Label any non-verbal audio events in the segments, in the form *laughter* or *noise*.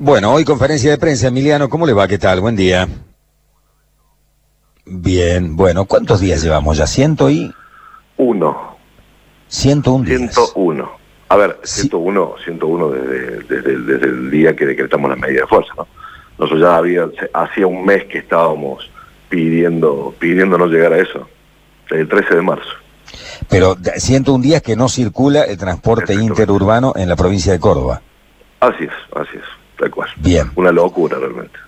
Bueno, hoy conferencia de prensa, Emiliano, ¿cómo le va? ¿Qué tal? Buen día. Bien, bueno, ¿cuántos días llevamos ya? ¿Ciento y...? Uno. 101 días. 101. A ver, 101, 101 desde, desde, desde el día que decretamos la medida de fuerza, ¿no? Nosotros ya había, hacía un mes que estábamos pidiendo, pidiendo no llegar a eso, el 13 de marzo. Pero 101 días que no circula el transporte interurbano en la provincia de Córdoba. Así es, así es, tal cual. Bien. Una locura realmente.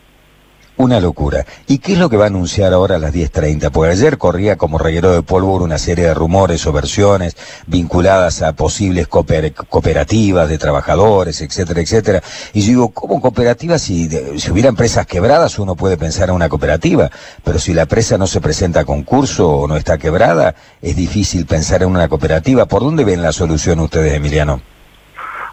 Una locura. ¿Y qué es lo que va a anunciar ahora a las 10.30? Porque ayer corría como reguero de pólvora una serie de rumores o versiones vinculadas a posibles cooperativas de trabajadores, etcétera, etcétera. Y yo digo, ¿cómo cooperativas? Si, si hubiera empresas quebradas uno puede pensar en una cooperativa, pero si la empresa no se presenta a concurso o no está quebrada, es difícil pensar en una cooperativa. ¿Por dónde ven la solución ustedes, Emiliano?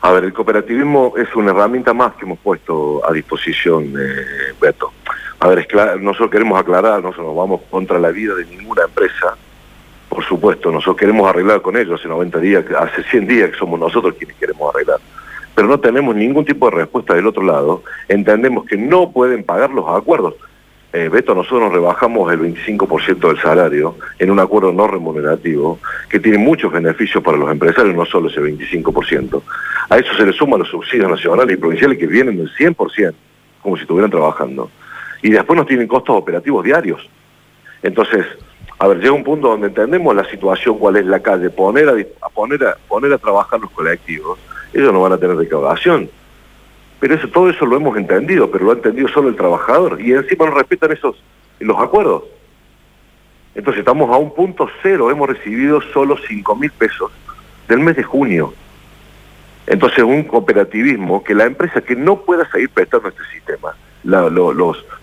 A ver, el cooperativismo es una herramienta más que hemos puesto a disposición, eh, Beto. A ver, nosotros queremos aclarar, nosotros no vamos contra la vida de ninguna empresa, por supuesto, nosotros queremos arreglar con ellos hace 90 días, hace 100 días que somos nosotros quienes queremos arreglar. Pero no tenemos ningún tipo de respuesta del otro lado, entendemos que no pueden pagar los acuerdos. Eh, Beto, nosotros nos rebajamos el 25% del salario en un acuerdo no remunerativo que tiene muchos beneficios para los empresarios, no solo ese 25%. A eso se le suman los subsidios nacionales y provinciales que vienen del 100%, como si estuvieran trabajando y después nos tienen costos operativos diarios. Entonces, a ver, llega un punto donde entendemos la situación, cuál es la calle, poner a, poner a, poner a trabajar los colectivos, ellos no van a tener recaudación. Pero eso, todo eso lo hemos entendido, pero lo ha entendido solo el trabajador. Y encima no respetan esos los acuerdos. Entonces estamos a un punto cero, hemos recibido solo 5 mil pesos del mes de junio. Entonces un cooperativismo que la empresa que no pueda seguir prestando este sistema, los,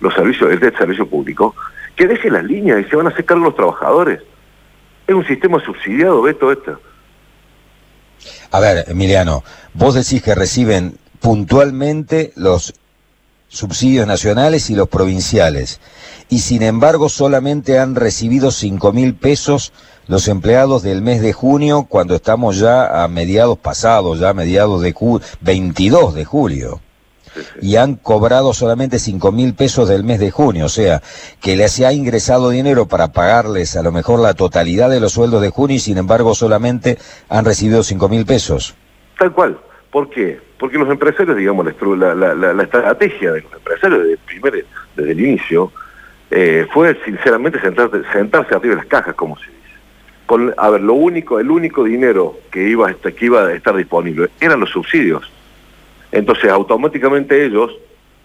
los servicios, el servicio público, que deje las líneas y se van a hacer los trabajadores. Es un sistema subsidiado, Beto, esto. A ver, Emiliano, vos decís que reciben puntualmente los subsidios nacionales y los provinciales, y sin embargo solamente han recibido cinco mil pesos los empleados del mes de junio cuando estamos ya a mediados pasados, ya a mediados de 22 de julio y han cobrado solamente cinco mil pesos del mes de junio, o sea, que les ha ingresado dinero para pagarles a lo mejor la totalidad de los sueldos de junio y sin embargo solamente han recibido cinco mil pesos. Tal cual. ¿Por qué? Porque los empresarios, digamos, la, la, estrategia de los empresarios desde, primer, desde el inicio eh, fue sinceramente sentarse, sentarse arriba de las cajas, como se dice. Con, a ver, lo único, el único dinero que iba, que iba a estar disponible eran los subsidios. Entonces, automáticamente ellos,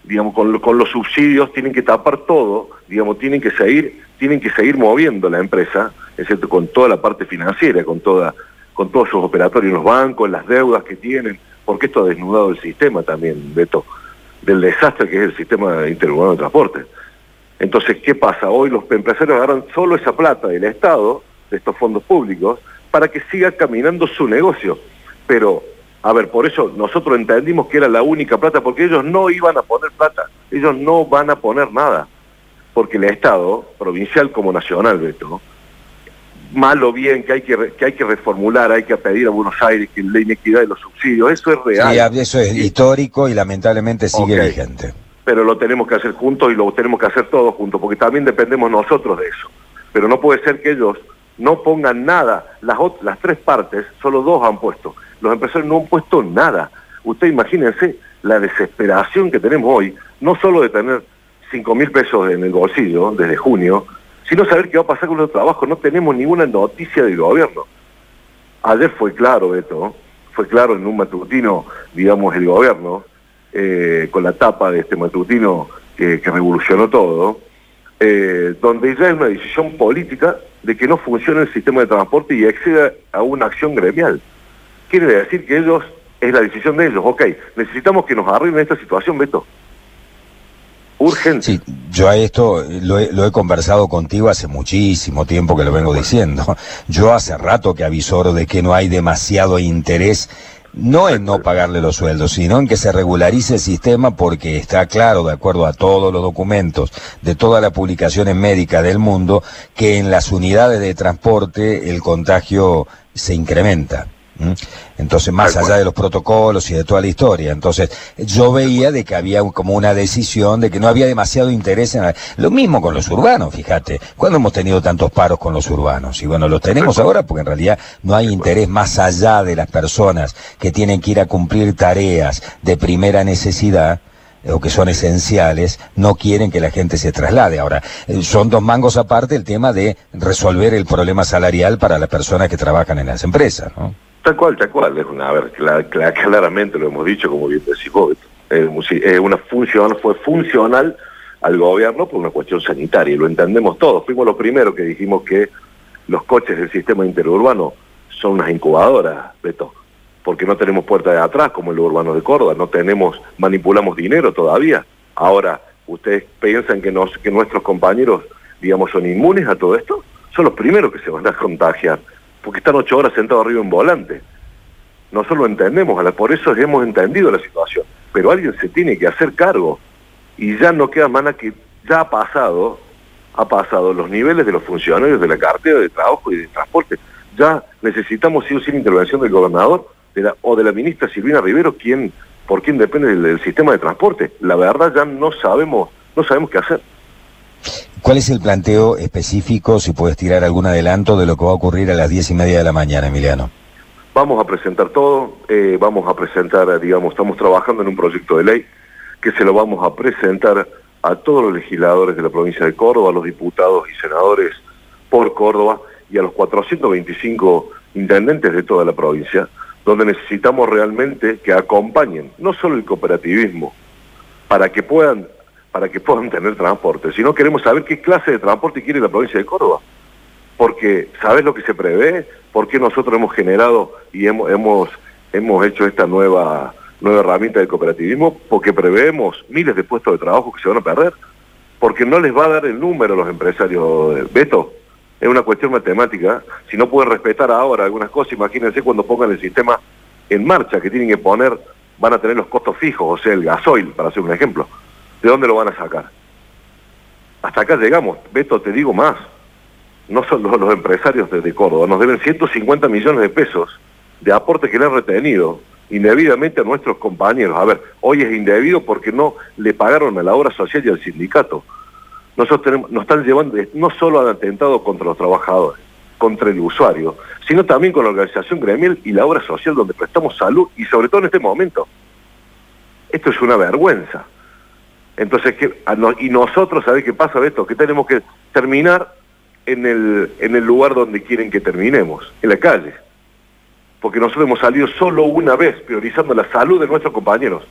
digamos, con, los subsidios tienen que tapar todo, digamos, tienen que seguir, tienen que seguir moviendo la empresa, excepto con toda la parte financiera, con toda, con todos sus operatorios, los bancos, las deudas que tienen, porque esto ha desnudado el sistema también, Beto, del desastre que es el sistema interurbano de transporte. Entonces, ¿qué pasa? Hoy los empresarios agarran solo esa plata del Estado, de estos fondos públicos, para que siga caminando su negocio. Pero a ver, por eso nosotros entendimos que era la única plata, porque ellos no iban a poner plata, ellos no van a poner nada, porque el Estado, provincial como nacional, Beto, mal o bien que hay que, que hay que reformular, hay que pedir a Buenos Aires que la inequidad de los subsidios, eso es real. Sí, eso es histórico y lamentablemente sigue vigente. Pero lo tenemos que hacer juntos y lo tenemos que hacer todos juntos, porque también dependemos nosotros de eso. Pero no puede ser que ellos no pongan nada, las, las tres partes, solo dos han puesto los empresarios no han puesto nada. Usted imagínense la desesperación que tenemos hoy, no solo de tener 5 mil pesos en el bolsillo desde junio, sino saber qué va a pasar con los trabajos. No tenemos ninguna noticia del gobierno. Ayer fue claro esto, fue claro en un matutino, digamos, el gobierno, eh, con la tapa de este matutino que, revolucionó todo, eh, donde ya es una decisión política de que no funcione el sistema de transporte y acceda a una acción gremial quiere decir que ellos, es la decisión de ellos, ok, necesitamos que nos arreglen esta situación, Beto. Urgente. Sí, yo a esto lo he, conversado contigo hace muchísimo tiempo que lo vengo diciendo. Yo hace rato que avisoro de que no hay demasiado interés no en no pagarle los sueldos, sino en que se regularice el sistema porque está claro, de acuerdo a todos los documentos de todas las publicaciones médicas del mundo, que en las unidades de transporte el contagio se incrementa Entonces, más allá de los protocolos y de toda la historia, entonces yo veía de que había como una decisión de que no había demasiado interés en... Lo mismo con los urbanos, fíjate. ¿Cuándo hemos tenido tantos paros con los urbanos? Y bueno, los tenemos ahora porque en realidad no hay interés más allá de las personas que tienen que ir a cumplir tareas de primera necesidad o que son esenciales, no quieren que la gente se traslade. Ahora, eh, son dos mangos aparte el tema de resolver el problema salarial para las personas que trabajan en las empresas, ¿no? Tal cual, tal cual. Es una, a ver, *laughs* claramente lo hemos dicho, como bien decís vos, una función, fue funcional al gobierno por una cuestión sanitaria, y lo entendemos todos. Fuimos los primeros que dijimos que los coches del sistema interurbano son unas incubadoras, Beto, porque no tenemos puerta de atrás como el urbano de Córdoba, no tenemos, manipulamos dinero todavía. Ahora, ¿ustedes piensan que, nos, que nuestros compañeros, digamos, son inmunes a todo esto? Son los primeros que se van a contagiar porque están ocho horas sentados arriba en volante. Nosotros lo entendemos, por eso hemos entendido la situación, pero alguien se tiene que hacer cargo y ya no queda más que ya ha pasado, ha pasado los niveles de los funcionarios de la cartera de trabajo y de transporte. Ya necesitamos sí o sí intervención del gobernador o de la ministra Silvina Rivero, quien, por quien depende del, del sistema de transporte. La verdad ya no sabemos, no sabemos qué hacer. ¿Cuál es el planteo específico, si puedes tirar algún adelanto de lo que va a ocurrir a las diez y media de la mañana, Emiliano? Vamos a presentar todo, eh, vamos a presentar, digamos, estamos trabajando en un proyecto de ley que se lo vamos a presentar a todos los legisladores de la provincia de Córdoba, a los diputados y senadores por Córdoba y a los 425 intendentes de toda la provincia, donde necesitamos realmente que acompañen no solo el cooperativismo, para que puedan para que puedan tener transporte, Si no queremos saber qué clase de transporte quiere la provincia de Córdoba. Porque, ¿sabes lo que se prevé? ¿Por qué nosotros hemos generado y hemos, hemos, hemos hecho esta nueva, nueva herramienta del cooperativismo? Porque preveemos miles de puestos de trabajo que se van a perder. Porque no les va a dar el número a los empresarios. Beto, es una cuestión matemática. Si no pueden respetar ahora algunas cosas, imagínense cuando pongan el sistema en marcha, que tienen que poner, van a tener los costos fijos, o sea, el gasoil, para hacer un ejemplo. ¿De dónde lo van a sacar? Hasta acá llegamos. Beto, te digo más. No son los, empresarios de, Córdoba. Nos deben 150 millones de pesos de aporte que le han retenido indebidamente a nuestros compañeros. A ver, hoy es indebido porque no le pagaron a la obra social y al sindicato. Nosotros nos están llevando, no solo han atentado contra los trabajadores, contra el usuario, sino también con la organización gremial y la obra social donde prestamos salud y sobre todo en este momento. Esto es una vergüenza. Entonces, y nosotros, ¿sabés qué pasa, esto? Que tenemos que terminar en el, en el lugar donde quieren que terminemos, en la calle. Porque nosotros hemos salido solo una vez priorizando la salud de nuestros compañeros.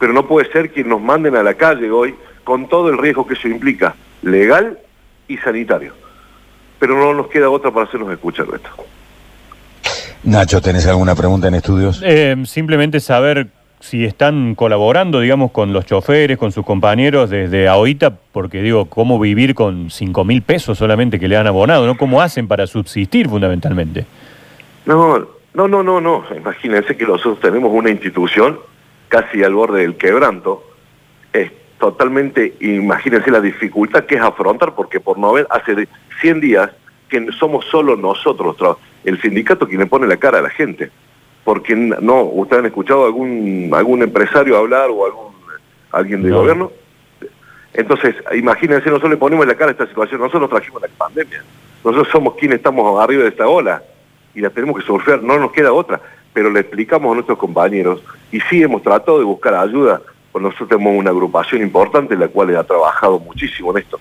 Pero no puede ser que nos manden a la calle hoy con todo el riesgo que eso implica, legal y sanitario. Pero no nos queda otra para hacernos escuchar esto. Nacho, ¿tenés alguna pregunta en estudios? Eh, simplemente saber si están colaborando, digamos, con los choferes, con sus compañeros desde ahorita, porque digo, ¿cómo vivir con cinco mil pesos solamente que le han abonado? ¿no? ¿Cómo hacen para subsistir fundamentalmente? No, no, no, no, no. Imagínense que nosotros tenemos una institución casi al borde del quebranto. Es totalmente, imagínense la dificultad que es afrontar, porque por no ver, hace 100 días que somos solo nosotros, el sindicato quien le pone la cara a la gente porque no, ¿ustedes han escuchado algún algún empresario hablar o algún alguien del gobierno? Entonces, imagínense, nosotros le ponemos la cara a esta situación, nosotros trajimos la pandemia, nosotros somos quienes estamos arriba de esta ola y la tenemos que surfear, no nos queda otra, pero le explicamos a nuestros compañeros y sí hemos tratado de buscar ayuda, pues nosotros tenemos una agrupación importante la cual ha trabajado muchísimo en esto,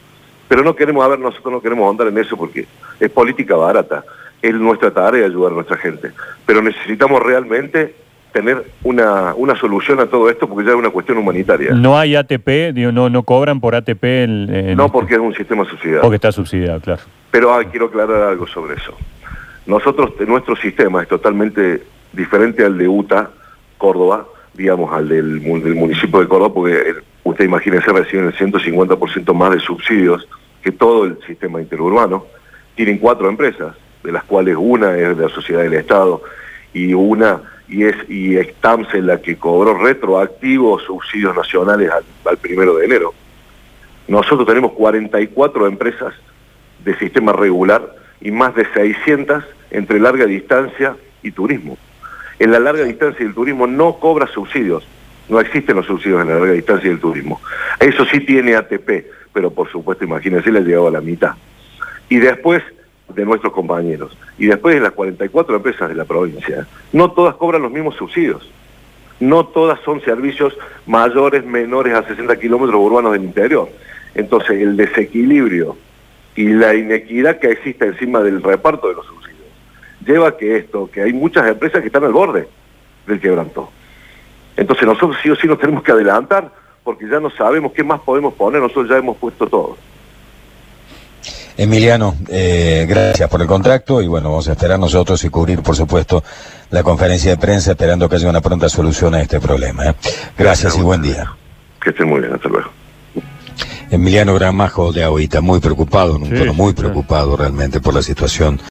pero no queremos, a ver, nosotros no queremos andar en eso porque es política barata es nuestra tarea ayudar a nuestra gente. Pero necesitamos realmente tener una, una solución a todo esto porque ya es una cuestión humanitaria. ¿No hay ATP? Digo, no, ¿No cobran por ATP? no, este porque es un sistema subsidiado. Porque está subsidiado, claro. Pero ah, quiero aclarar algo sobre eso. Nosotros, nuestro sistema es totalmente diferente al de UTA, Córdoba, digamos, al del, del municipio de Córdoba, porque eh, usted imagínese reciben el 150% más de subsidios que todo el sistema interurbano. Tienen cuatro empresas, de las cuales una es de la sociedad del Estado y una y es y Extamse la que cobró retroactivos subsidios nacionales al, primero de enero. Nosotros tenemos 44 empresas de sistema regular y más de 600 entre larga distancia y turismo. En la larga distancia el turismo no cobra subsidios, no existen los subsidios en la larga distancia del turismo. Eso sí tiene ATP, pero por supuesto, imagínense, le ha llegado a la mitad. Y después de nuestros compañeros, y después de las 44 empresas de la provincia, no todas cobran los mismos subsidios. No todas son servicios mayores, menores a 60 kilómetros urbanos del interior. Entonces, el desequilibrio y la inequidad que existe encima del reparto de los subsidios lleva a que esto, que hay muchas empresas que están al borde del quebranto. Entonces nosotros sí o sí nos tenemos que adelantar porque ya no sabemos qué más podemos poner, nosotros ya hemos puesto todo. Emiliano, eh, gracias por el contacto y bueno, vamos a esperar nosotros y cubrir, por supuesto, la conferencia de prensa esperando que haya una pronta solución a este problema. ¿eh? Gracias y buen día. Que estén muy bien, hasta luego. Emiliano Gramajo de Agüita, muy preocupado, muy preocupado realmente por la situación.